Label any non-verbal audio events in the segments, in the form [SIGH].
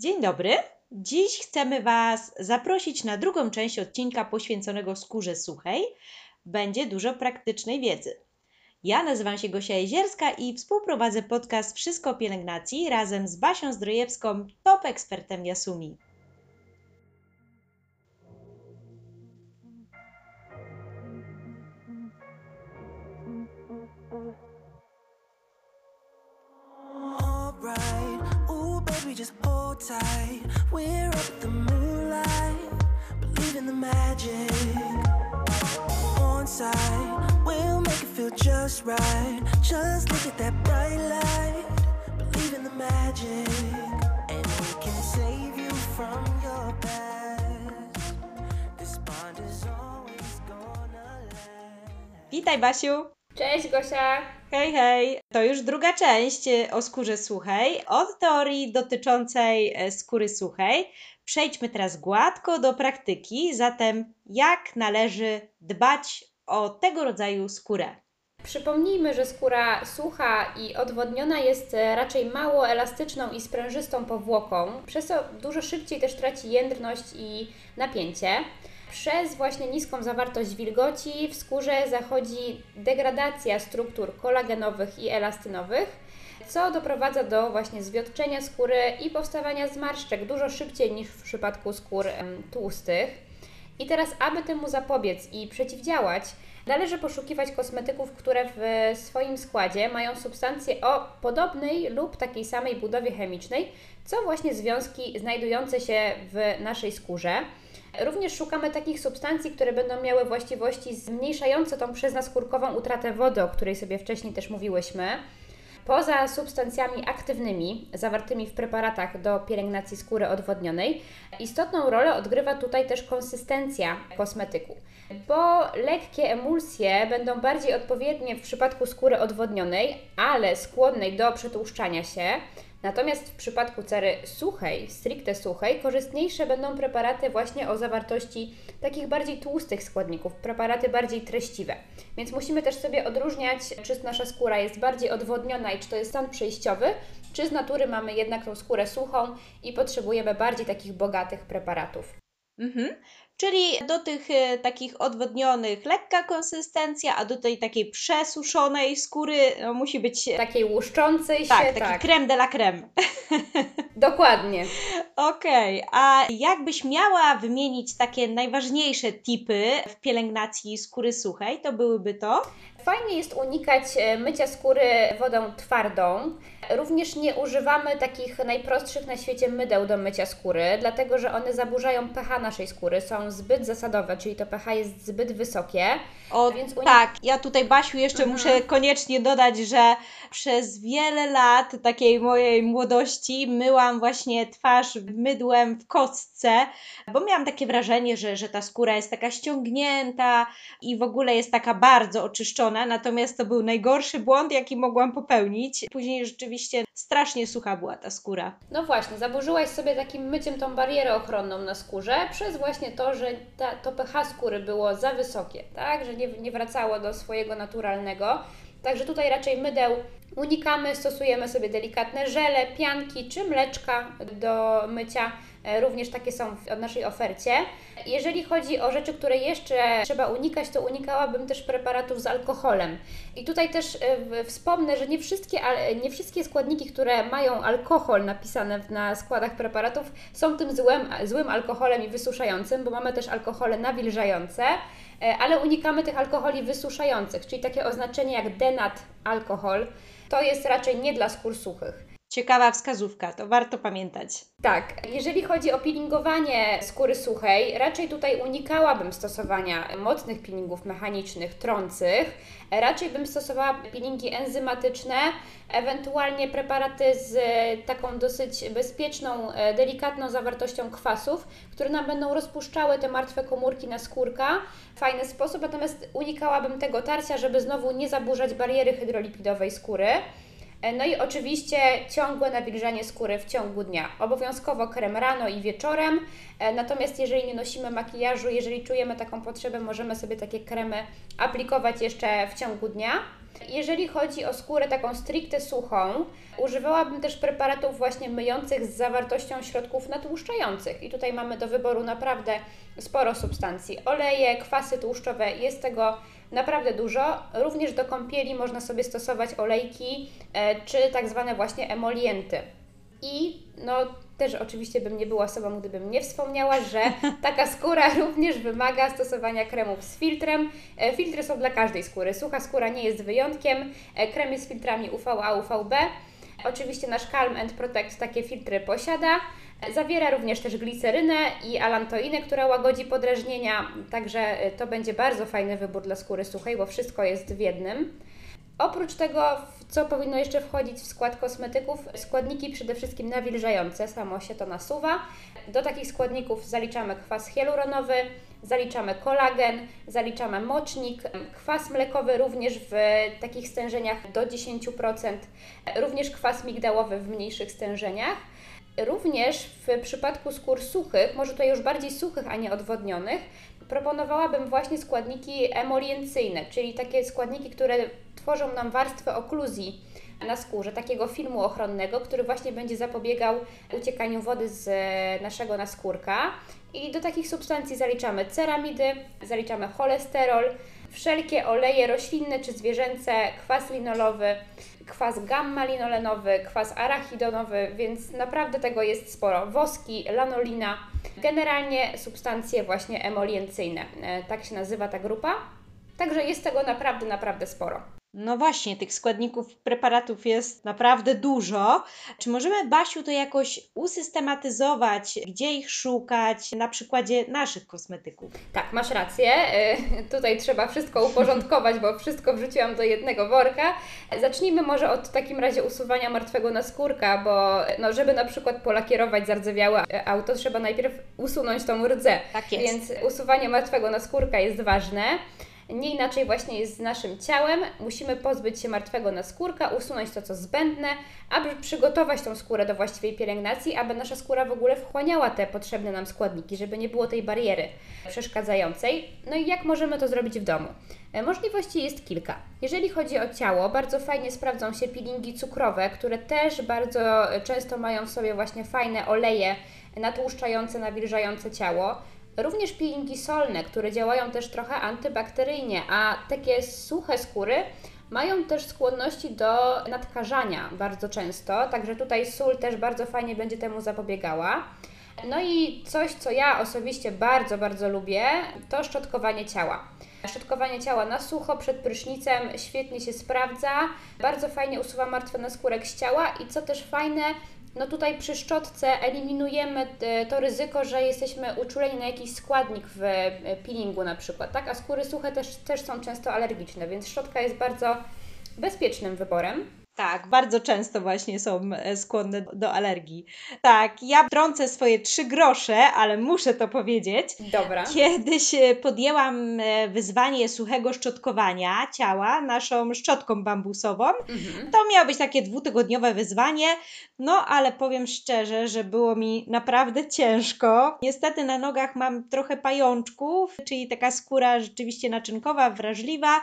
Dzień dobry. Dziś chcemy Was zaprosić na drugą część odcinka poświęconego skórze suchej. Będzie dużo praktycznej wiedzy. Ja nazywam się Gosia Jezierska i współprowadzę podcast Wszystko o pielęgnacji razem z Basią Zdrojewską, top ekspertem Yasumi. Baby, just hold tight. We're up at the moonlight, believe in the magic. On side, we'll make it feel just right. Just look at that bright light, believe in the magic, and we can save you from your past. This bond. Witaj, Basiu! Cześć Gosia! Hej, hej! To już druga część e, o skórze suchej. Od teorii dotyczącej e, skóry suchej przejdźmy teraz gładko do praktyki. Zatem, jak należy dbać o tego rodzaju skórę? Przypomnijmy, że skóra sucha i odwodniona jest e, raczej mało elastyczną i sprężystą powłoką, przez co dużo szybciej też traci jędrność i napięcie. Przez właśnie niską zawartość wilgoci w skórze zachodzi degradacja struktur kolagenowych i elastynowych, co doprowadza do właśnie zwiotczenia skóry i powstawania zmarszczek dużo szybciej niż w przypadku skór tłustych. I teraz, aby temu zapobiec i przeciwdziałać, należy poszukiwać kosmetyków, które w swoim składzie mają substancje o podobnej lub takiej samej budowie chemicznej, co właśnie związki znajdujące się w naszej skórze. Również szukamy takich substancji, które będą miały właściwości zmniejszające tą przeznaskórkową utratę wody, o której sobie wcześniej też mówiłyśmy. Poza substancjami aktywnymi zawartymi w preparatach do pielęgnacji skóry odwodnionej, istotną rolę odgrywa tutaj też konsystencja kosmetyku, bo lekkie emulsje będą bardziej odpowiednie w przypadku skóry odwodnionej, ale skłonnej do przetłuszczania się. Natomiast w przypadku cery suchej, stricte suchej, korzystniejsze będą preparaty właśnie o zawartości takich bardziej tłustych składników, preparaty bardziej treściwe. Więc musimy też sobie odróżniać, czy nasza skóra jest bardziej odwodniona i czy to jest stan przejściowy, czy z natury mamy jednak tą skórę suchą i potrzebujemy bardziej takich bogatych preparatów. Mhm. Czyli do tych e, takich odwodnionych lekka konsystencja, a do tej takiej przesuszonej skóry no, musi być Takiej łuszczącej się, tak, taki tak, creme de la creme. [LAUGHS] dokładnie. Okej, a jakbyś miała wymienić takie najważniejsze tipy w pielęgnacji skóry suchej, to byłyby to? Fajnie jest unikać e, mycia skóry wodą twardą. Również nie używamy takich najprostszych na świecie mydeł do mycia skóry, dlatego że one zaburzają pH naszej skóry, są zbyt zasadowe, czyli to pH jest zbyt wysokie. O, Więc tak, ja tutaj Basiu jeszcze Mhm. muszę koniecznie dodać, że przez wiele lat takiej mojej młodości myłam właśnie twarz mydłem w kostce, bo miałam takie wrażenie, że, że ta skóra jest taka ściągnięta i w ogóle jest taka bardzo oczyszczona, natomiast to był najgorszy błąd, jaki mogłam popełnić. Później rzeczywiście strasznie sucha była ta skóra. No właśnie, zaburzyłaś sobie takim myciem tą barierę ochronną na skórze przez właśnie to, że ta, to pH skóry było za wysokie, tak? Że nie, nie wracało do swojego naturalnego. Także tutaj raczej mydeł unikamy, stosujemy sobie delikatne żele, pianki czy mleczka do mycia. E, Również takie są w naszej ofercie. Jeżeli chodzi o rzeczy, które jeszcze trzeba unikać, to unikałabym też preparatów z alkoholem. I tutaj też e, wspomnę, że nie wszystkie, nie wszystkie składniki, które mają alkohol napisane na składach preparatów, są tym złym, złym alkoholem i wysuszającym, bo mamy też alkohole nawilżające, e, ale unikamy tych alkoholi wysuszających, czyli takie oznaczenie jak denat alkohol. To jest raczej nie dla skór suchych. Ciekawa wskazówka, to warto pamiętać. Tak, jeżeli chodzi o peelingowanie skóry suchej, raczej tutaj unikałabym stosowania mocnych peelingów mechanicznych, trących. Raczej bym stosowała peelingi enzymatyczne, ewentualnie preparaty z e, taką dosyć bezpieczną, e, delikatną zawartością kwasów, które nam będą rozpuszczały te martwe komórki na skórka fajny sposób, natomiast unikałabym tego tarcia, żeby znowu nie zaburzać bariery hydrolipidowej skóry. E, No i oczywiście ciągłe nawilżanie skóry w ciągu dnia. Obowiązkowo krem rano i wieczorem. E, Natomiast jeżeli nie nosimy makijażu, jeżeli czujemy taką potrzebę, możemy sobie takie kremy aplikować jeszcze w ciągu dnia. Jeżeli chodzi o skórę taką stricte suchą, używałabym też preparatów właśnie myjących z zawartością środków natłuszczających. I tutaj mamy do wyboru naprawdę sporo substancji. Oleje, kwasy tłuszczowe, jest tego naprawdę dużo. Również do kąpieli można sobie stosować olejki e, czy tak zwane właśnie emolienty. I no też oczywiście bym nie była osobą, gdybym nie wspomniała, że [LAUGHS] taka skóra również wymaga stosowania kremów z filtrem. E, filtry są dla każdej skóry. Sucha skóra nie jest wyjątkiem. E, kremy z filtrami UVA, UVB. Oczywiście nasz Calm and Protect takie filtry posiada. Zawiera również też glicerynę i alantoinę, która łagodzi podrażnienia, także to będzie bardzo fajny wybór dla skóry suchej, bo wszystko jest w jednym. Oprócz tego, co powinno jeszcze wchodzić w skład kosmetyków, składniki przede wszystkim nawilżające, samo się to nasuwa. Do takich składników zaliczamy kwas hialuronowy, zaliczamy kolagen, zaliczamy mocznik, kwas mlekowy również w takich stężeniach do 10%, również kwas migdałowy w mniejszych stężeniach. Również w przypadku skór suchych, może tutaj już bardziej suchych, a nie odwodnionych, proponowałabym właśnie składniki emoliencyjne, czyli takie składniki, które tworzą nam warstwę okluzji na skórze, takiego filmu ochronnego, który właśnie będzie zapobiegał uciekaniu wody z naszego naskórka. I do takich substancji zaliczamy ceramidy, zaliczamy cholesterol, wszelkie oleje roślinne czy zwierzęce, kwas linolowy, kwas gamma-linolenowy, kwas arachidonowy, więc naprawdę tego jest sporo. Woski, lanolina, generalnie substancje właśnie emoliencyjne. E, tak się nazywa ta grupa. Także jest tego naprawdę, naprawdę sporo. No właśnie, tych składników preparatów jest naprawdę dużo. Czy możemy, Basiu, to jakoś usystematyzować, gdzie ich szukać na przykładzie naszych kosmetyków? Tak, masz rację. Y, tutaj trzeba wszystko [LAUGHS] uporządkować, bo wszystko wrzuciłam do jednego worka. Zacznijmy może od w takim razie usuwania martwego naskórka, bo no, żeby na przykład polakierować zardzewiałe auto, trzeba najpierw usunąć tą rdzę. Tak jest. Więc usuwanie martwego naskórka jest ważne. Nie inaczej właśnie jest z naszym ciałem. Musimy pozbyć się martwego naskórka, usunąć to, co zbędne, aby przygotować tą skórę do właściwej pielęgnacji, aby nasza skóra w ogóle wchłaniała te potrzebne nam składniki, żeby nie było tej bariery przeszkadzającej. No i jak możemy to zrobić w domu? E, możliwości jest kilka. Jeżeli chodzi o ciało, bardzo fajnie sprawdzą się peelingi cukrowe, które też bardzo często mają w sobie właśnie fajne oleje natłuszczające, nawilżające ciało. Również peelingi solne, które działają też trochę antybakteryjnie, a takie suche skóry mają też skłonności do nadkażania bardzo często, także tutaj sól też bardzo fajnie będzie temu zapobiegała. No i coś, co ja osobiście bardzo, bardzo lubię, to szczotkowanie ciała. Szczotkowanie ciała na sucho przed prysznicem świetnie się sprawdza, bardzo fajnie usuwa martwy naskórek z ciała i co też fajne, no tutaj przy szczotce eliminujemy e, to ryzyko, że jesteśmy uczuleni na jakiś składnik w e, peelingu na przykład, tak? A skóry suche też, też są często alergiczne, więc szczotka jest bardzo bezpiecznym wyborem. Tak, bardzo często właśnie są e, skłonne do alergii. Tak, ja trącę swoje trzy grosze, ale muszę to powiedzieć. Dobra. Kiedyś e, podjęłam e, wyzwanie suchego szczotkowania ciała naszą szczotką bambusową. Mhm. To miało być takie dwutygodniowe wyzwanie, no ale powiem szczerze, że było mi naprawdę ciężko. Niestety na nogach mam trochę pajączków, czyli taka skóra rzeczywiście naczynkowa, wrażliwa,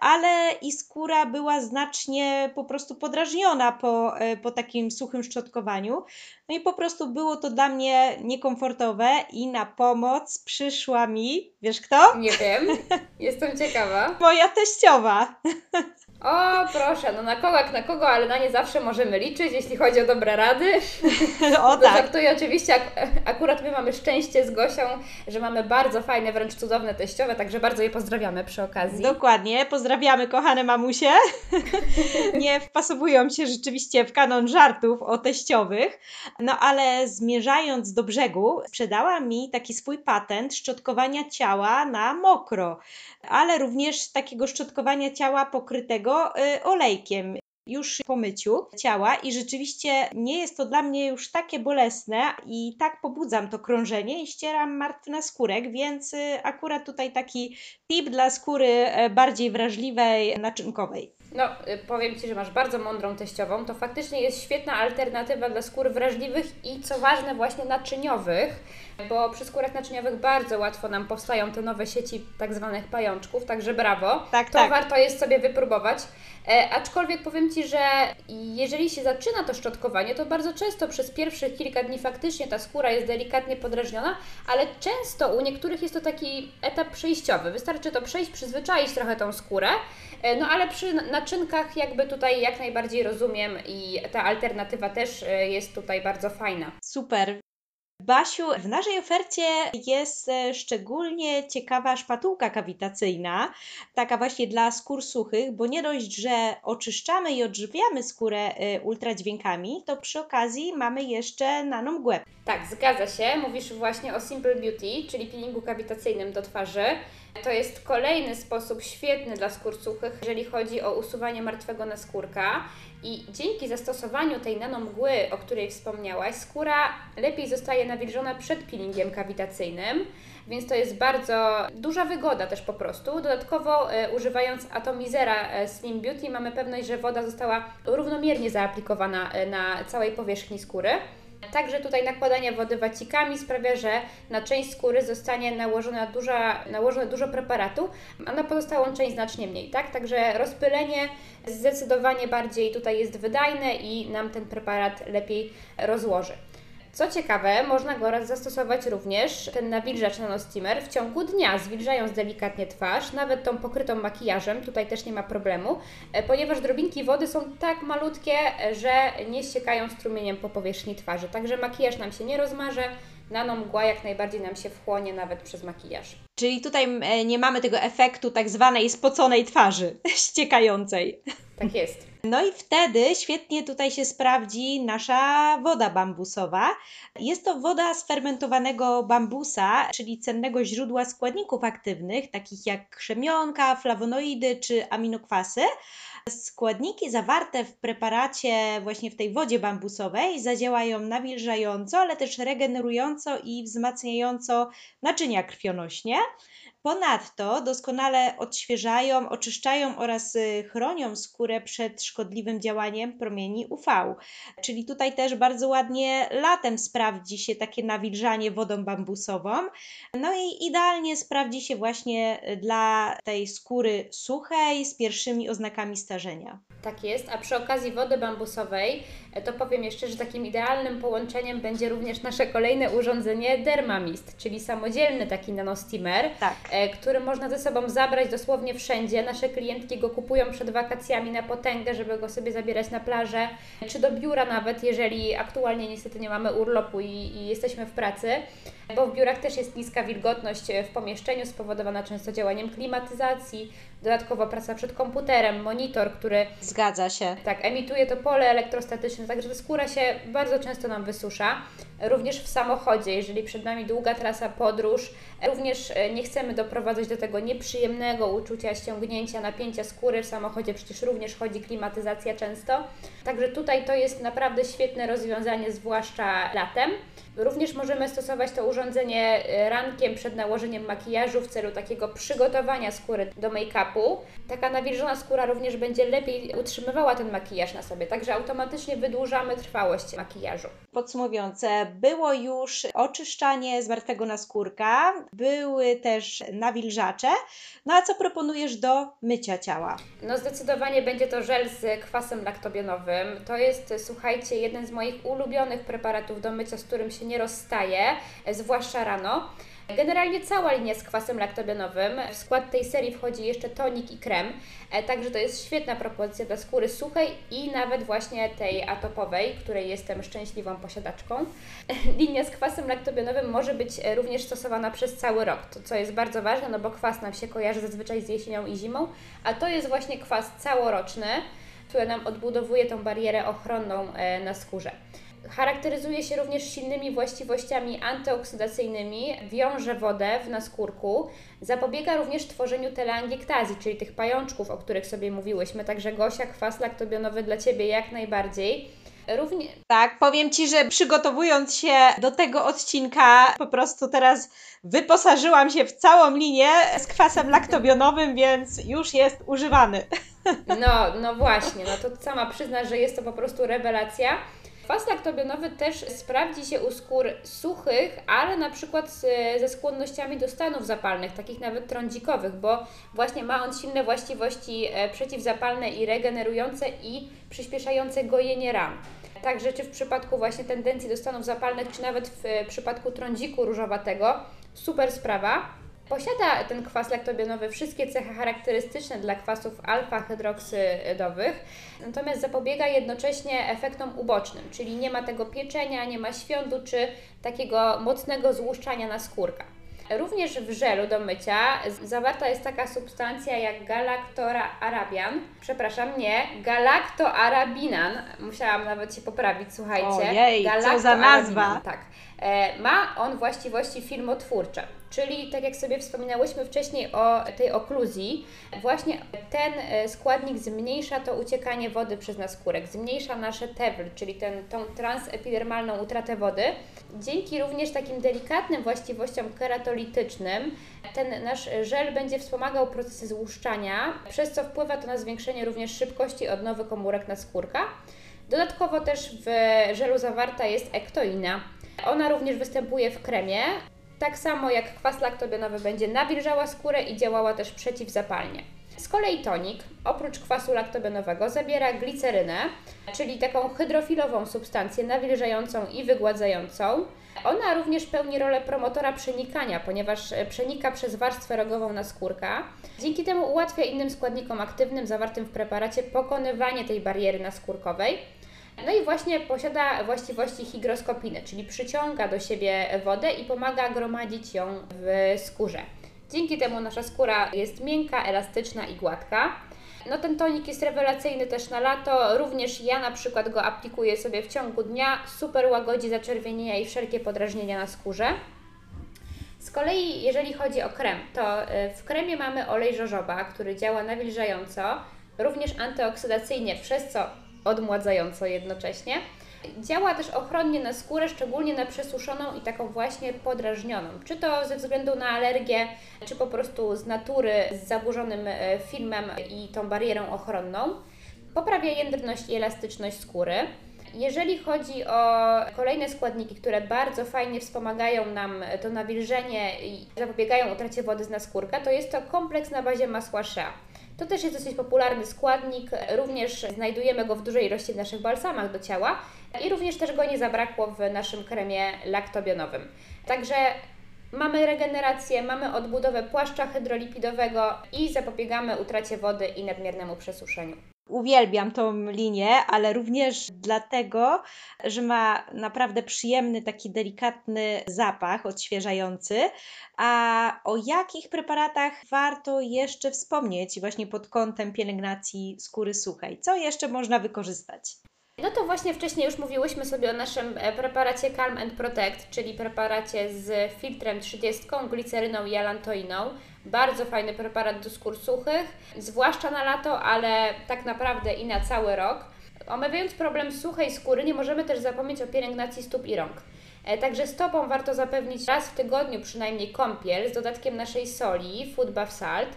ale i skóra była znacznie po prostu podrażniona po, e, po takim suchym szczotkowaniu. No i po prostu było to dla mnie niekomfortowe i na pomoc przyszła mi, wiesz kto? Nie wiem, [LAUGHS] jestem ciekawa. Moja teściowa. O, proszę, no na kogo jak na kogo, ale na nie zawsze możemy liczyć, jeśli chodzi o dobre rady. [LAUGHS] O tak. Żartuję oczywiście, ak akurat my mamy szczęście z Gosią, że mamy bardzo fajne, wręcz cudowne teściowe, także bardzo je pozdrawiamy przy okazji. Dokładnie, pozdrawiamy kochane mamusie. [LAUGHS] nie wpasowują się rzeczywiście w kanon żartów o teściowych, no ale zmierzając do brzegu, sprzedała mi taki swój patent szczotkowania ciała na mokro, ale również takiego szczotkowania ciała pokrytego Y, olejkiem już po myciu ciała i rzeczywiście nie jest to dla mnie już takie bolesne i tak pobudzam to krążenie i ścieram martwy naskórek, więc y, akurat tutaj taki tip dla skóry y, bardziej wrażliwej, naczynkowej. No, y, powiem Ci, że masz bardzo mądrą teściową. To faktycznie jest świetna alternatywa dla skór wrażliwych i co ważne, właśnie naczyniowych, bo przy skórach naczyniowych bardzo łatwo nam powstają te nowe sieci tak zwanych pajączków, także brawo. Tak, to tak. warto jest sobie wypróbować. E, aczkolwiek powiem Ci, że jeżeli się zaczyna to szczotkowanie, to bardzo często przez pierwszych kilka dni faktycznie ta skóra jest delikatnie podrażniona, ale często u niektórych jest to taki etap przejściowy. Wystarczy to przejść, przyzwyczaić trochę tą skórę, e, no ale przy naczynkach jakby tutaj jak najbardziej rozumiem i ta alternatywa też e, jest tutaj bardzo fajna. Super. Basiu, w naszej ofercie jest e, szczególnie ciekawa szpatułka kawitacyjna, taka właśnie dla skór suchych, bo nie dość, że oczyszczamy i odżywiamy skórę e, ultradźwiękami, to przy okazji mamy jeszcze nanomgłę. Tak, zgadza się. Mówisz właśnie o Simple Beauty, czyli peelingu kawitacyjnym do twarzy. To jest kolejny sposób świetny dla skór suchych, jeżeli chodzi o usuwanie martwego naskórka. I dzięki zastosowaniu tej nanomgły, o której wspomniałaś, skóra lepiej zostaje nawilżona przed peelingiem kawitacyjnym, więc to jest bardzo duża wygoda też po prostu. Dodatkowo e, używając atomizera e, Slim Beauty mamy pewność, że woda została równomiernie zaaplikowana e, na całej powierzchni skóry. Także tutaj nakładanie wody wacikami sprawia, że na część skóry zostanie nałożona duża, nałożone dużo preparatu, a na pozostałą część znacznie mniej, tak? Także rozpylenie zdecydowanie bardziej tutaj jest wydajne i nam ten preparat lepiej rozłoży. Co ciekawe, można go zastosować również, ten nawilżacz nanosteamer, w ciągu dnia, zwilżając delikatnie twarz, nawet tą pokrytą makijażem, tutaj też nie ma problemu, e, ponieważ drobinki wody są tak malutkie, e, że nie ściekają strumieniem po powierzchni twarzy. Także makijaż nam się nie rozmarze, nanomgła jak najbardziej nam się wchłonie nawet przez makijaż. Czyli tutaj e, nie mamy tego efektu tak zwanej spoconej twarzy, [LAUGHS] ściekającej. Tak jest. No i wtedy świetnie tutaj się sprawdzi nasza woda bambusowa. Jest to woda z fermentowanego bambusa, czyli cennego źródła składników aktywnych, takich jak krzemionka, flawonoidy czy aminokwasy. Składniki zawarte w preparacie, właśnie w tej wodzie bambusowej, zadziałają nawilżająco, ale też regenerująco i wzmacniająco naczynia krwionośnie. Ponadto doskonale odświeżają, oczyszczają oraz y, chronią skórę przed szkodliwym działaniem promieni UV. Czyli tutaj też bardzo ładnie latem sprawdzi się takie nawilżanie wodą bambusową. No i idealnie sprawdzi się właśnie y, dla tej skóry suchej z pierwszymi oznakami starzenia. Tak jest, a przy okazji wody bambusowej, e, to powiem jeszcze, że takim idealnym połączeniem będzie również nasze kolejne urządzenie Dermamist, czyli samodzielny taki nanosteamer, Tak. E, który można ze sobą zabrać dosłownie wszędzie. Nasze klientki go kupują przed wakacjami na potęgę, żeby go sobie zabierać na plażę, czy do biura nawet, jeżeli aktualnie niestety nie mamy urlopu i, i jesteśmy w pracy bo w biurach też jest niska wilgotność e, w pomieszczeniu spowodowana często działaniem klimatyzacji, dodatkowo praca przed komputerem, monitor, który Zgadza się. tak emituje to pole elektrostatyczne, także ta skóra się bardzo często nam wysusza. Również w samochodzie, jeżeli przed nami długa trasa, podróż, również e, nie chcemy doprowadzać do tego nieprzyjemnego uczucia ściągnięcia, napięcia skóry w samochodzie, przecież również chodzi klimatyzacja często. Także tutaj to jest naprawdę świetne rozwiązanie, zwłaszcza latem. Również możemy stosować to urządzenie e, rankiem przed nałożeniem makijażu w celu takiego przygotowania skóry do make-upu. Taka nawilżona skóra również będzie lepiej utrzymywała ten makijaż na sobie, także automatycznie wydłużamy trwałość makijażu. Podsumowując, e, było już oczyszczanie z martwego naskórka, były też nawilżacze. No a co proponujesz do mycia ciała? No zdecydowanie będzie to żel z kwasem laktobionowym. To jest, słuchajcie, jeden z moich ulubionych preparatów do mycia, z którym się nie rozstaje, zwłaszcza rano. Generalnie cała linia z kwasem laktobionowym. W skład tej serii wchodzi jeszcze tonik i krem, e, także to jest świetna propozycja dla skóry suchej i nawet właśnie tej atopowej, której jestem szczęśliwą posiadaczką. [LAUGHS] Linia z kwasem laktobionowym może być e, również stosowana przez cały rok, co jest bardzo ważne, no bo kwas nam się kojarzy zazwyczaj z jesienią i zimą, a to jest właśnie kwas całoroczny, który nam odbudowuje tą barierę ochronną e, na skórze. Charakteryzuje się również silnymi właściwościami antyoksydacyjnymi, wiąże wodę w naskórku, zapobiega również tworzeniu telangiektazji, czyli tych pajączków, o których sobie mówiłyśmy. Także Gosia, kwas laktobionowy dla Ciebie jak najbardziej. Równie, Tak, powiem Ci, że przygotowując się do tego odcinka, po prostu teraz wyposażyłam się w całą linię z kwasem laktobionowym, więc już jest używany. No, no właśnie, no to sama przyznasz, że jest to po prostu rewelacja. Kwas laktobionowy też sprawdzi się u skór suchych, ale na przykład ze skłonnościami do stanów zapalnych, takich nawet trądzikowych, bo właśnie ma on silne właściwości e, przeciwzapalne i regenerujące i przyspieszające gojenie ran. Także czy w przypadku właśnie tendencji do stanów zapalnych, czy nawet w e, przypadku trądziku różowatego, super sprawa. Posiada ten kwas laktobionowy wszystkie cechy charakterystyczne dla kwasów alfa-hydroksydowych, natomiast zapobiega jednocześnie efektom ubocznym, czyli nie ma tego pieczenia, nie ma świądu czy takiego mocnego złuszczania na skórka. Również w żelu do mycia zawarta jest taka substancja jak galactora arabian. Przepraszam, nie, galactoarabinan. Musiałam nawet się poprawić, słuchajcie. Ojej, co za nazwa. Tak. E, Ma on właściwości filmotwórcze, czyli tak jak sobie wspominałyśmy wcześniej o tej okluzji, właśnie ten e, składnik zmniejsza to uciekanie wody przez naskórek, zmniejsza nasze TEWL, czyli ten, tą transepidermalną utratę wody. Dzięki również takim delikatnym właściwościom keratolitycznym ten nasz żel będzie wspomagał procesy złuszczania, przez co wpływa to na zwiększenie również szybkości odnowy komórek naskórka. Dodatkowo też w żelu zawarta jest ektoina. Ona również występuje w kremie. Tak samo jak kwas laktobionowy będzie nawilżała skórę i działała też przeciwzapalnie. Z kolei tonik, oprócz kwasu laktobionowego, zawiera glicerynę, czyli taką hydrofilową substancję nawilżającą i wygładzającą. Ona również pełni rolę promotora przenikania, ponieważ e, przenika przez warstwę rogową naskórka. Dzięki temu ułatwia innym składnikom aktywnym zawartym w preparacie pokonywanie tej bariery naskórkowej. No i właśnie posiada właściwości hygroskopiny, czyli przyciąga do siebie wodę i pomaga gromadzić ją w skórze. Dzięki temu nasza skóra jest miękka, elastyczna i gładka. No ten tonik jest rewelacyjny też na lato, również ja na przykład go aplikuję sobie w ciągu dnia, super łagodzi zaczerwienienia i wszelkie podrażnienia na skórze. Z kolei jeżeli chodzi o krem, to y, w kremie mamy olej jojoba, który działa nawilżająco, również antyoksydacyjnie, przez co odmładzająco jednocześnie. Działa też ochronnie na skórę, szczególnie na przesuszoną i taką właśnie podrażnioną. Czy to ze względu na alergię, czy po prostu z natury z zaburzonym e, filmem i tą barierą ochronną. Poprawia jędrność i elastyczność skóry. Jeżeli chodzi o kolejne składniki, które bardzo fajnie wspomagają nam to nawilżenie i zapobiegają utracie wody z naskórka, to jest to kompleks na bazie masła shea. To też jest dosyć popularny składnik, również znajdujemy go w dużej ilości w naszych balsamach do ciała i również też go nie zabrakło w naszym kremie laktobionowym. Także mamy regenerację, mamy odbudowę płaszcza hydrolipidowego i zapobiegamy utracie wody i nadmiernemu przesuszeniu. Uwielbiam tą linię, ale również dlatego, że ma naprawdę przyjemny, taki delikatny zapach odświeżający. A o jakich preparatach warto jeszcze wspomnieć właśnie pod kątem pielęgnacji skóry suchej? Co jeszcze można wykorzystać? No to właśnie wcześniej już mówiłyśmy sobie o naszym e, preparacie Calm and Protect, czyli preparacie z filtrem 30, gliceryną i alantoiną. Bardzo fajny preparat do skór suchych, zwłaszcza na lato, ale tak naprawdę i na cały rok. Omawiając problem suchej skóry, nie możemy też zapomnieć o pielęgnacji stóp i rąk. E, Także stopom warto zapewnić raz w tygodniu przynajmniej kąpiel z dodatkiem naszej soli, food bath salt.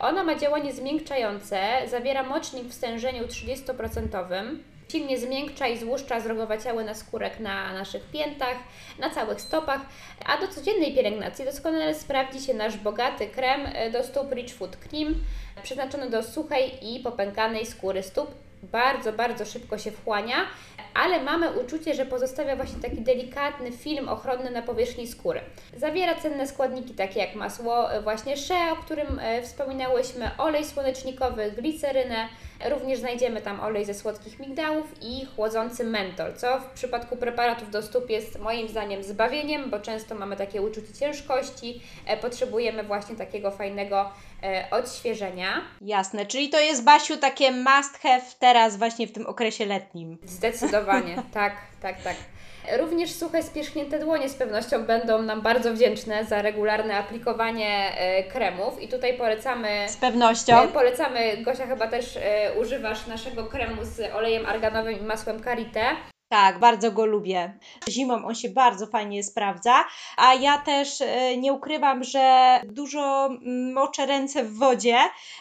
Ona ma działanie zmiękczające, zawiera mocznik w stężeniu 30%. Silnie zmiękcza i złuszcza zrogowaciałe naskórek na naszych piętach, na całych stopach, a do codziennej pielęgnacji doskonale sprawdzi się nasz bogaty krem do stóp Rich Food Cream, przeznaczony do suchej i popękanej skóry stóp. Bardzo, bardzo szybko się wchłania, ale mamy uczucie, że pozostawia właśnie taki delikatny film ochronny na powierzchni skóry. Zawiera cenne składniki takie jak masło właśnie shea, o którym e, wspominałyśmy, olej słonecznikowy, glicerynę, Również znajdziemy tam olej ze słodkich migdałów i chłodzący mentol, co w przypadku preparatów do stóp jest moim zdaniem zbawieniem, bo często mamy takie uczucie ciężkości, e, potrzebujemy właśnie takiego fajnego e, odświeżenia. Jasne, czyli to jest Basiu takie must have teraz właśnie w tym okresie letnim. Zdecydowanie, [LAUGHS] tak, tak, tak. Również suche, spierzchnięte dłonie z pewnością będą nam bardzo wdzięczne za regularne aplikowanie e, kremów i tutaj polecamy Z pewnością. E, Polecamy, Gosia chyba też e, używasz naszego kremu z olejem arganowym i masłem karité. Tak, bardzo go lubię. Zimą on się bardzo fajnie sprawdza, a ja też nie ukrywam, że dużo mm, moczę ręce w wodzie.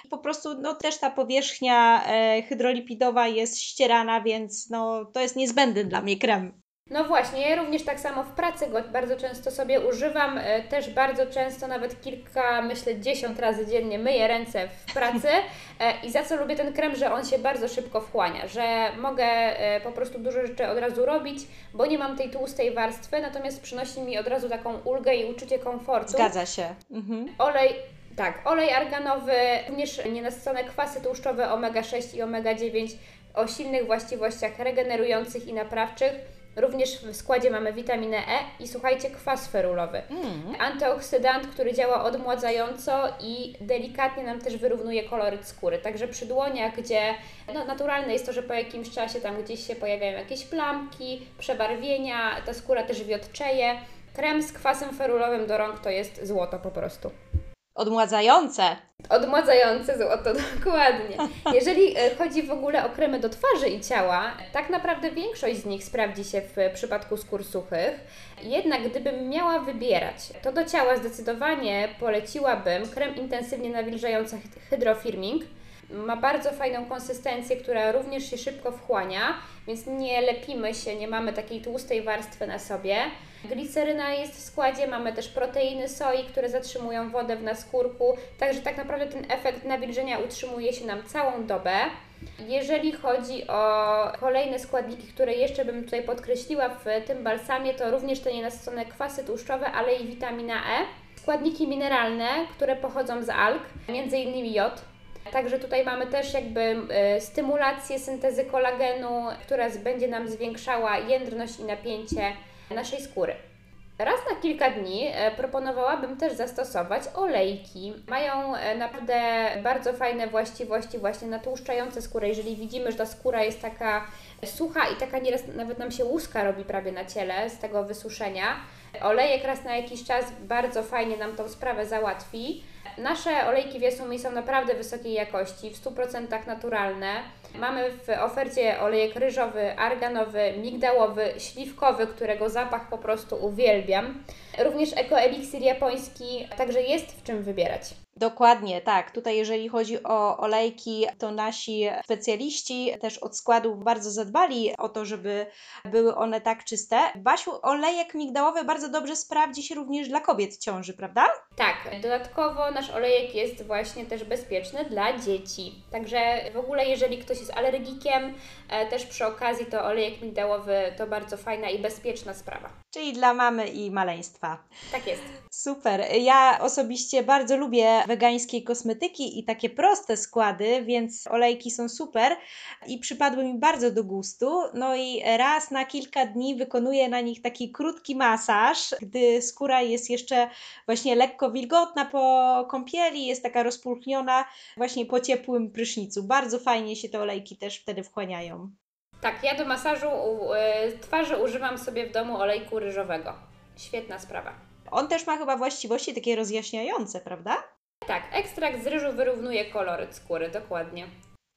Po prostu no, też ta powierzchnia hydrolipidowa jest ścierana, więc no, to jest niezbędny dla mnie krem. No właśnie, ja również tak samo w pracy go bardzo często sobie używam. E, też bardzo często, nawet kilka, myślę, dziesiąt razy dziennie myję ręce w pracy. [LAUGHS] E, I za co lubię ten krem, że on się bardzo szybko wchłania, że mogę e, po prostu dużo rzeczy od razu robić, bo nie mam tej tłustej warstwy, natomiast przynosi mi od razu taką ulgę i uczucie komfortu. Zgadza się. Mhm. Olej tak, olej arganowy, również nienasycone kwasy tłuszczowe omega-6 i omega-9 o silnych właściwościach regenerujących i naprawczych Również w składzie mamy witaminę E i słuchajcie, kwas ferulowy. Mm. Antyoksydant, który działa odmładzająco i delikatnie nam też wyrównuje koloryt skóry. Także przy dłoniach, gdzie no, naturalne jest to, że po jakimś czasie tam gdzieś się pojawiają jakieś plamki, przebarwienia, ta skóra też wiotczeje. Krem z kwasem ferulowym do rąk to jest złoto po prostu. Odmładzające. Odmładzające złoto, [LAUGHS] dokładnie. Jeżeli e, chodzi w ogóle o kremy do twarzy i ciała, tak naprawdę większość z nich sprawdzi się w przypadku skór suchych. Jednak gdybym miała wybierać, to do ciała zdecydowanie poleciłabym krem intensywnie nawilżający hydrofirming. Ma bardzo fajną konsystencję, która również się szybko wchłania, więc nie lepimy się, nie mamy takiej tłustej warstwy na sobie. Gliceryna jest w składzie, mamy też proteiny soi, które zatrzymują wodę w naskórku, także tak naprawdę ten efekt nawilżenia utrzymuje się nam całą dobę. Jeżeli chodzi o kolejne składniki, które jeszcze bym tutaj podkreśliła w tym balsamie, to również te nienasycone kwasy tłuszczowe, ale i witamina E. Składniki mineralne, które pochodzą z alg, m.in. jod. Także tutaj mamy też jakby y, stymulację syntezy kolagenu, która będzie nam zwiększała jędrność i napięcie naszej skóry. Raz na kilka dni e, proponowałabym też zastosować olejki. Mają e, naprawdę bardzo fajne właściwości właśnie natłuszczające skórę. Jeżeli widzimy, że ta skóra jest taka sucha i taka nieraz nawet nam się łuska robi prawie na ciele z tego wysuszenia, olejek raz na jakiś czas bardzo fajnie nam tą sprawę załatwi. Nasze olejki Wiesumi są naprawdę wysokiej jakości, w 100% naturalne. Mamy w ofercie olejek ryżowy, arganowy, migdałowy, śliwkowy, którego zapach po prostu uwielbiam. Również ekoeliksir japoński, także jest w czym wybierać. Dokładnie, tak. Tutaj jeżeli chodzi o olejki, to nasi specjaliści też od składów bardzo zadbali o to, żeby były one tak czyste. Basiu, olejek migdałowy bardzo dobrze sprawdzi się również dla kobiet w ciąży, prawda? Tak, dodatkowo nasz olejek jest właśnie też bezpieczny dla dzieci. Także w ogóle jeżeli ktoś jest alergikiem, e, też przy okazji to olejek migdałowy to bardzo fajna i bezpieczna sprawa. Czyli dla mamy i maleństwa. Tak jest. Super. Ja osobiście bardzo lubię wegańskiej kosmetyki i takie proste składy, więc olejki są super i przypadły mi bardzo do gustu. No i raz na kilka dni wykonuję na nich taki krótki masaż, gdy skóra jest jeszcze właśnie lekko wilgotna po kąpieli, jest taka rozpulchniona właśnie po ciepłym prysznicu. Bardzo fajnie się te olejki też wtedy wchłaniają. Tak, ja do masażu y, twarzy używam sobie w domu olejku ryżowego. Świetna sprawa. On też ma chyba właściwości takie rozjaśniające, prawda? Tak, ekstrakt z ryżu wyrównuje koloryt skóry, dokładnie.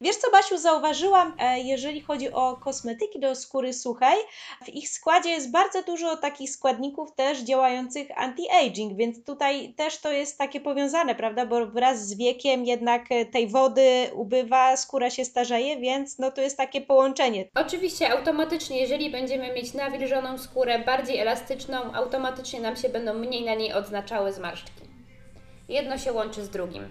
Wiesz co, Basiu, zauważyłam, e, jeżeli chodzi o kosmetyki do skóry suchej, w ich składzie jest bardzo dużo takich składników też działających anti-aging, więc tutaj też to jest takie powiązane, prawda, bo wraz z wiekiem jednak e, tej wody ubywa, skóra się starzeje, więc no to jest takie połączenie. Oczywiście, automatycznie, jeżeli będziemy mieć nawilżoną skórę, bardziej elastyczną, automatycznie nam się będą mniej na niej odznaczały zmarszczki. Jedno się łączy z drugim.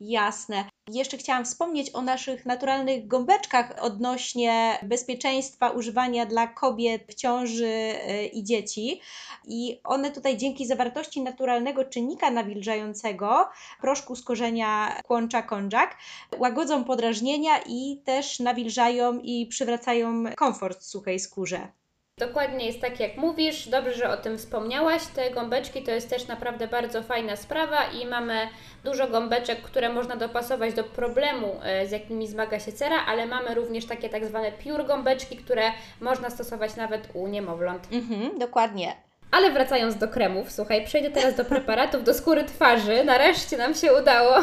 Jasne. Jeszcze chciałam wspomnieć o naszych naturalnych gąbeczkach odnośnie bezpieczeństwa używania dla kobiet w ciąży y, i dzieci. I one tutaj dzięki zawartości naturalnego czynnika nawilżającego, proszku z korzenia kłącza konżak, łagodzą podrażnienia i też nawilżają i przywracają komfort suchej skórze. Dokładnie jest tak, jak mówisz. Dobrze, że o tym wspomniałaś. Te gąbeczki to jest też naprawdę bardzo fajna sprawa i mamy dużo gąbeczek, które można dopasować do problemu, e, z jakimi zmaga się cera, ale mamy również takie tak zwane pure gąbeczki, które można stosować nawet u niemowląt. Mhm, dokładnie. Ale wracając do kremów, słuchaj, przejdę teraz do preparatów do skóry twarzy. Nareszcie nam się udało.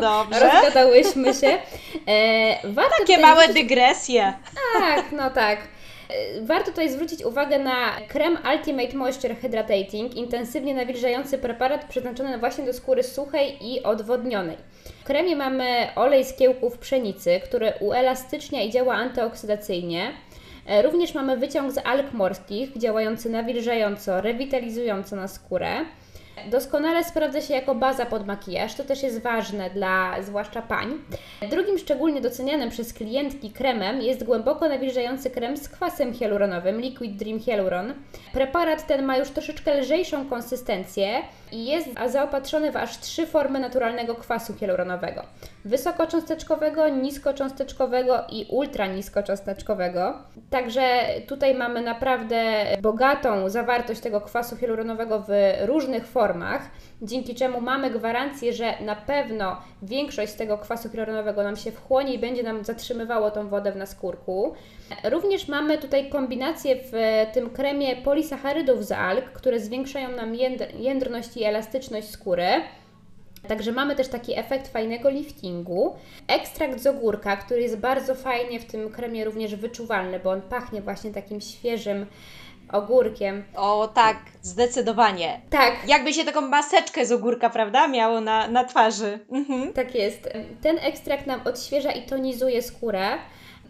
Dobrze. [LAUGHS] Rozgadałyśmy się. E, Takie małe dygresje. Tak, no tak. E, warto tutaj zwrócić uwagę na krem Ultimate Moisture Hydrating, intensywnie nawilżający preparat przeznaczony właśnie do skóry suchej i odwodnionej. W kremie mamy olej z kiełków pszenicy, który uelastycznia i działa antyoksydacyjnie. E, również mamy wyciąg z alg morskich, działający nawilżająco, rewitalizująco na skórę. Doskonale sprawdza się jako baza pod makijaż, to też jest ważne dla zwłaszcza pań. Drugim szczególnie docenianym przez klientki kremem jest głęboko nawilżający krem z kwasem hialuronowym Liquid Dream Hyaluron. Preparat ten ma już troszeczkę lżejszą konsystencję i jest zaopatrzony w aż trzy formy naturalnego kwasu hialuronowego. Wysokocząsteczkowego, niskocząsteczkowego i ultraniskocząsteczkowego. Także tutaj mamy naprawdę bogatą zawartość tego kwasu hialuronowego w różnych formach, dzięki czemu mamy gwarancję, że na pewno większość z tego kwasu hialuronowego nam się wchłonie i będzie nam zatrzymywało tą wodę w naskórku. Również mamy tutaj kombinację w tym kremie polisacharydów z alg, które zwiększają nam jędrność i elastyczność skóry. Także mamy też taki efekt fajnego liftingu. Ekstrakt z ogórka, który jest bardzo fajnie w tym kremie również wyczuwalny, bo on pachnie właśnie takim świeżym ogórkiem. O tak, zdecydowanie. Tak. Jakby się taką maseczkę z ogórka, prawda, miało na, na twarzy. Mhm. Tak jest. Ten ekstrakt nam odświeża i tonizuje skórę.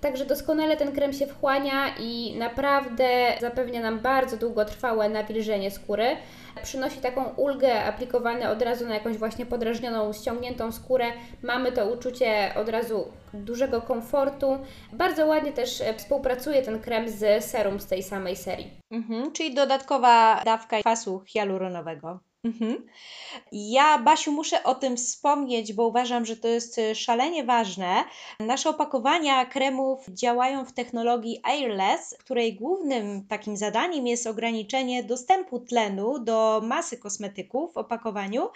Także doskonale ten krem się wchłania i naprawdę zapewnia nam bardzo długotrwałe nawilżenie skóry. Przynosi taką ulgę aplikowany od razu na jakąś właśnie podrażnioną, ściągniętą skórę. Mamy to uczucie od razu dużego komfortu. Bardzo ładnie też współpracuje ten krem z serum z tej samej serii. Mhm, czyli dodatkowa dawka kwasu hialuronowego. Mhm. Ja, Basiu, muszę o tym wspomnieć, bo uważam, że to jest y, szalenie ważne. Nasze opakowania kremów działają w technologii airless, której głównym takim zadaniem jest ograniczenie dostępu tlenu do masy kosmetyków w opakowaniu.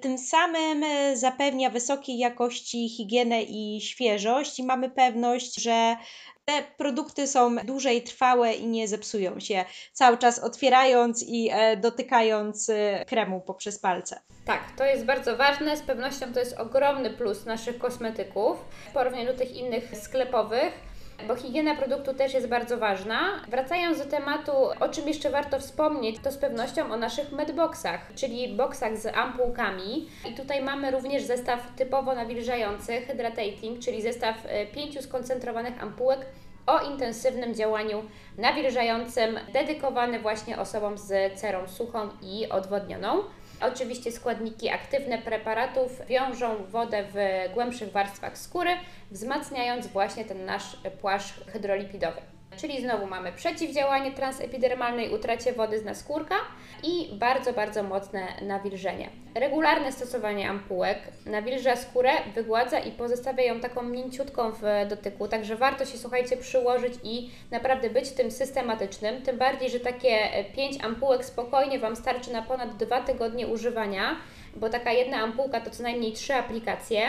Tym samym y, zapewnia wysokiej jakości higienę i świeżość i mamy pewność, że te produkty są dłużej trwałe i nie zepsują się, cały czas otwierając i e, dotykając e, kremu poprzez palce. Tak, to jest bardzo ważne. Z pewnością to jest ogromny plus naszych kosmetyków w porównaniu do tych innych sklepowych bo higiena produktu też jest bardzo ważna. Wracając do tematu, o czym jeszcze warto wspomnieć, to z pewnością o naszych medboxach, czyli boksach z ampułkami. I tutaj mamy również zestaw typowo nawilżający, hydrating, czyli zestaw e, pięciu skoncentrowanych ampułek o intensywnym działaniu nawilżającym, dedykowany właśnie osobom z cerą suchą i odwodnioną. Oczywiście składniki aktywne preparatów wiążą wodę w głębszych warstwach skóry, wzmacniając właśnie ten nasz płaszcz hydrolipidowy. Czyli znowu mamy przeciwdziałanie transepidermalnej utracie wody z naskórka i bardzo, bardzo mocne nawilżenie. Regularne stosowanie ampułek nawilża skórę, wygładza i pozostawia ją taką mięciutką w dotyku, także warto się, słuchajcie, przyłożyć i naprawdę być tym systematycznym, tym bardziej, że takie 5 ampułek spokojnie Wam starczy na ponad 2 tygodnie używania, bo taka jedna ampułka to co najmniej 3 aplikacje.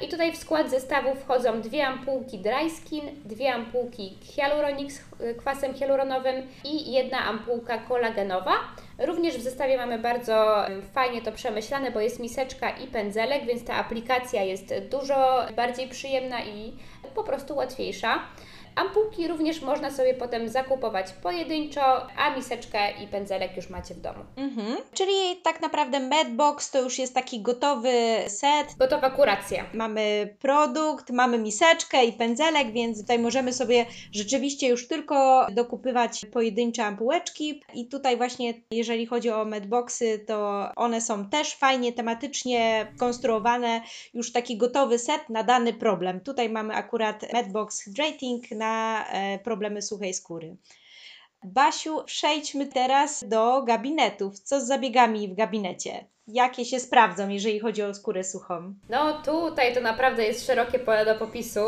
I tutaj w skład zestawu wchodzą dwie ampułki Dry Skin, dwie ampułki Hyaluronic z kwasem hialuronowym i jedna ampułka kolagenowa. Również w zestawie mamy bardzo fajnie to przemyślane, bo jest miseczka i pędzelek, więc ta aplikacja jest dużo bardziej przyjemna i po prostu łatwiejsza. Ampułki również można sobie potem zakupować pojedynczo, a miseczkę i pędzelek już macie w domu. Mhm. Czyli tak naprawdę Medbox to już jest taki gotowy set. Gotowa kuracja. Mamy produkt, mamy miseczkę i pędzelek, więc tutaj możemy sobie rzeczywiście już tylko dokupywać pojedyncze ampułeczki. I tutaj właśnie, jeżeli chodzi o Medboxy, to one są też fajnie tematycznie konstruowane, już taki gotowy set na dany problem. Tutaj mamy akurat Medbox Hydrating na na e, problemy suchej skóry. Basiu, przejdźmy teraz do gabinetów. Co z zabiegami w gabinecie? Jakie się sprawdzą, jeżeli chodzi o skórę suchą? No tutaj to naprawdę jest szerokie pole do popisu.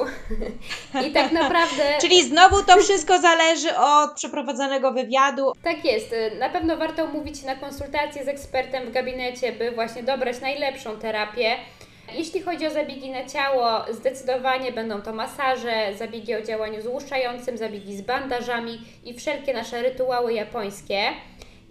[LAUGHS] I tak naprawdę. [LAUGHS] Czyli znowu to wszystko zależy od przeprowadzonego wywiadu. Tak jest. Na pewno warto umówić się na konsultację z ekspertem w gabinecie, by właśnie dobrać najlepszą terapię. Jeśli chodzi o zabiegi na ciało, zdecydowanie będą to masaże, zabiegi o działaniu złuszczającym, zabiegi z bandażami i wszelkie nasze rytuały japońskie.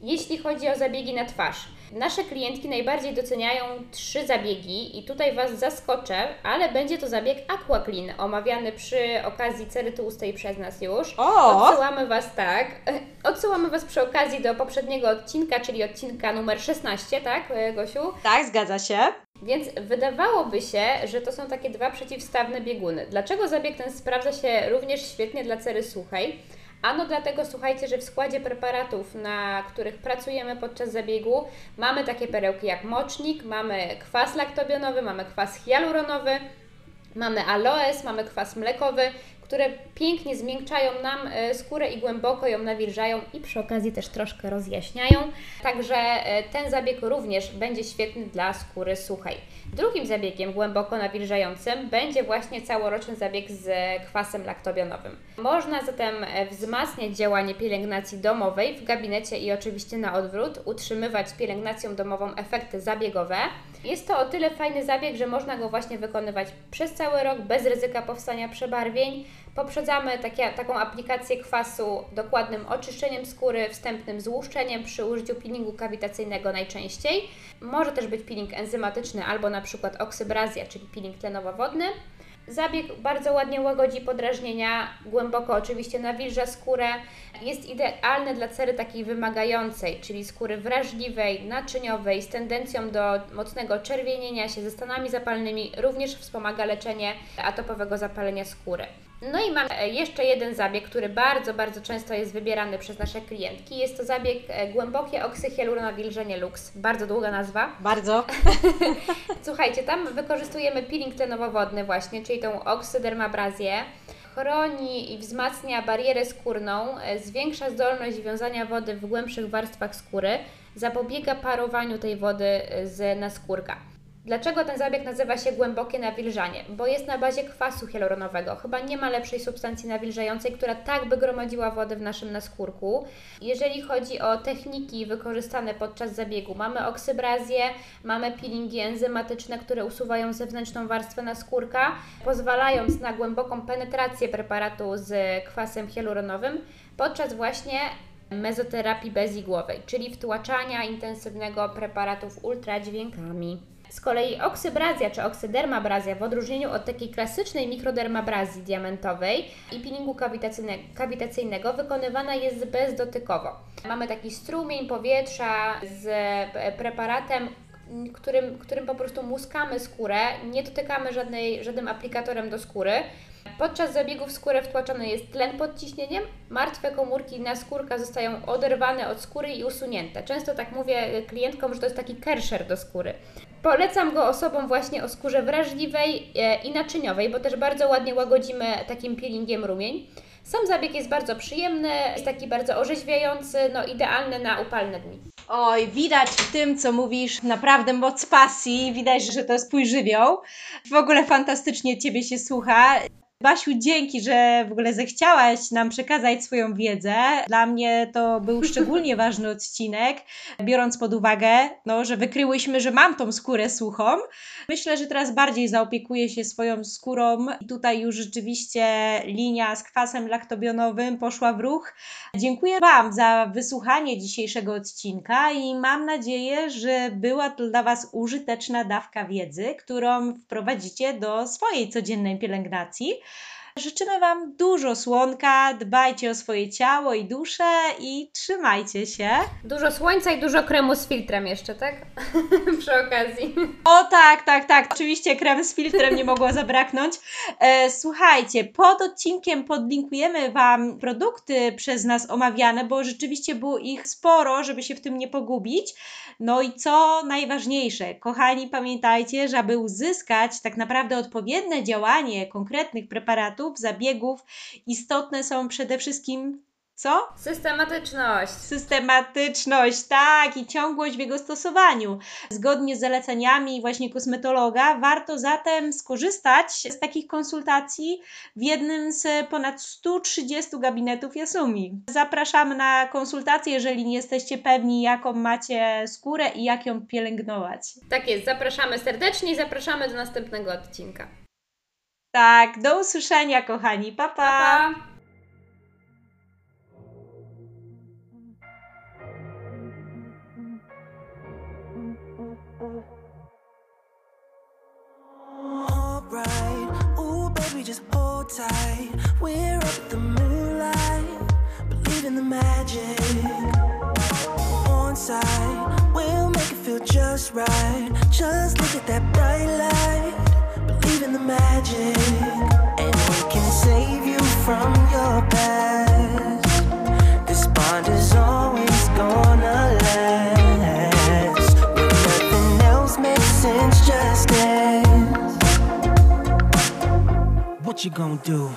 Jeśli chodzi o zabiegi na twarz, Nasze klientki najbardziej doceniają trzy zabiegi i tutaj Was zaskoczę, ale będzie to zabieg Aqua Clean, omawiany przy okazji cery tłustej przez nas już. O! Odsyłamy Was tak, [LAUGHS] odsyłamy Was przy okazji do poprzedniego odcinka, czyli odcinka numer 16, tak e, Gosiu? Tak, zgadza się. Więc wydawałoby się, że to są takie dwa przeciwstawne bieguny. Dlaczego zabieg ten sprawdza się również świetnie dla cery suchej? Ano dlatego, słuchajcie, że w składzie preparatów, na których pracujemy podczas zabiegu, mamy takie perełki jak mocznik, mamy kwas laktobionowy, mamy kwas hialuronowy, mamy aloes, mamy kwas mlekowy, które pięknie zmiękczają nam e, skórę i głęboko ją nawilżają i przy okazji też troszkę rozjaśniają. Także e, ten zabieg również będzie świetny dla skóry suchej. Drugim zabiegiem głęboko nawilżającym będzie właśnie całoroczny zabieg z kwasem laktobionowym. Można zatem e, wzmacniać działanie pielęgnacji domowej w gabinecie i oczywiście na odwrót, utrzymywać pielęgnacją domową efekty zabiegowe. Jest to o tyle fajny zabieg, że można go właśnie wykonywać przez cały rok bez ryzyka powstania przebarwień. Poprzedzamy takie, taką aplikację kwasu dokładnym oczyszczeniem skóry, wstępnym złuszczeniem przy użyciu peelingu kawitacyjnego najczęściej. Może też być peeling enzymatyczny albo na przykład oksybrazja, czyli peeling tlenowo-wodny. Zabieg bardzo ładnie łagodzi podrażnienia, głęboko oczywiście nawilża skórę. Jest idealny dla cery takiej wymagającej, czyli skóry wrażliwej, naczyniowej, z tendencją do mocnego czerwienienia się, ze stanami zapalnymi. Również wspomaga leczenie atopowego zapalenia skóry. No i mam jeszcze jeden zabieg, który bardzo, bardzo często jest wybierany przez nasze klientki. Jest to zabieg e, głębokie oksyhialuronawilżenie Lux. Bardzo długa nazwa. [LAUGHS] Bardzo. Słuchajcie, tam wykorzystujemy peeling tlenowo-wodny właśnie, czyli tą oksydermabrazję. Chroni i wzmacnia barierę skórną, e, zwiększa zdolność wiązania wody w głębszych warstwach skóry, zapobiega parowaniu tej wody e, z naskórka. Dlaczego ten zabieg nazywa się głębokie nawilżanie? Bo jest na bazie kwasu hialuronowego. Chyba nie ma lepszej substancji nawilżającej, która tak by gromadziła wodę w naszym naskórku. Jeżeli chodzi o techniki wykorzystane podczas zabiegu, mamy oksybrazję, mamy peelingi enzymatyczne, które usuwają zewnętrzną warstwę naskórka, pozwalając na głęboką penetrację preparatu z kwasem hialuronowym podczas właśnie mezoterapii bezigłowej, czyli wtłaczania intensywnego preparatów ultradźwiękami. Z kolei oksybrazja czy oksydermabrazja w odróżnieniu od takiej klasycznej mikrodermabrazji diamentowej i peelingu kawitacyjne, kawitacyjnego wykonywana jest bezdotykowo. Mamy taki strumień powietrza z preparatem, którym, którym po prostu muskamy skórę, nie dotykamy żadnej, żadnym aplikatorem do skóry. Podczas zabiegów skórę wtłaczany jest tlen pod ciśnieniem, martwe komórki na skórka zostają oderwane od skóry i usunięte. Często tak mówię klientkom, że to jest taki kersher do skóry. Polecam go osobom właśnie o skórze wrażliwej e, i naczyniowej, bo też bardzo ładnie łagodzimy takim peelingiem rumień. Sam zabieg jest bardzo przyjemny, jest taki bardzo orzeźwiający, no idealny na upalne dni. Oj, widać w tym, co mówisz, naprawdę moc pasji, widać, że to jest twój żywioł. W ogóle fantastycznie Ciebie się słucha. Basiu, dzięki, że w ogóle zechciałaś nam przekazać swoją wiedzę. Dla mnie to był [LAUGHS] szczególnie ważny odcinek, biorąc pod uwagę, no, że wykryłyśmy, że mam tą skórę suchą. Myślę, że teraz bardziej zaopiekuję się swoją skórą i tutaj już rzeczywiście linia z kwasem laktobionowym poszła w ruch. Dziękuję Wam za wysłuchanie dzisiejszego odcinka i mam nadzieję, że była to dla Was użyteczna dawka wiedzy, którą wprowadzicie do swojej codziennej pielęgnacji. Życzymy Wam dużo słonka, dbajcie o swoje ciało i duszę i trzymajcie się. Dużo słońca i dużo kremu z filtrem jeszcze, tak? [LAUGHS] Przy okazji. O tak, tak, tak. Oczywiście krem z filtrem nie mogło zabraknąć. E, słuchajcie, pod odcinkiem podlinkujemy Wam produkty przez nas omawiane, bo rzeczywiście było ich sporo, żeby się w tym nie pogubić. No i co najważniejsze, kochani, pamiętajcie, że aby uzyskać tak naprawdę odpowiednie działanie konkretnych preparatów, zabiegów, istotne są przede wszystkim co? Systematyczność. Systematyczność, tak, i ciągłość w jego stosowaniu. Zgodnie z zaleceniami właśnie kosmetologa, warto zatem skorzystać z takich konsultacji w jednym z ponad 130 gabinetów Yasumi. Zapraszamy na konsultacje, jeżeli nie jesteście pewni, jaką macie skórę i jak ją pielęgnować. Tak jest, zapraszamy serdecznie i zapraszamy do następnego odcinka. Tak, do usłyszenia, kochani. Pa, pa. pa, pa. just hold tight. We're up the moonlight, believe in the magic. On we'll make it feel just right. Just look at that bright light the magic. And we can save you from your past. This bond is always gonna last. When nothing else makes sense, just. What you gonna do?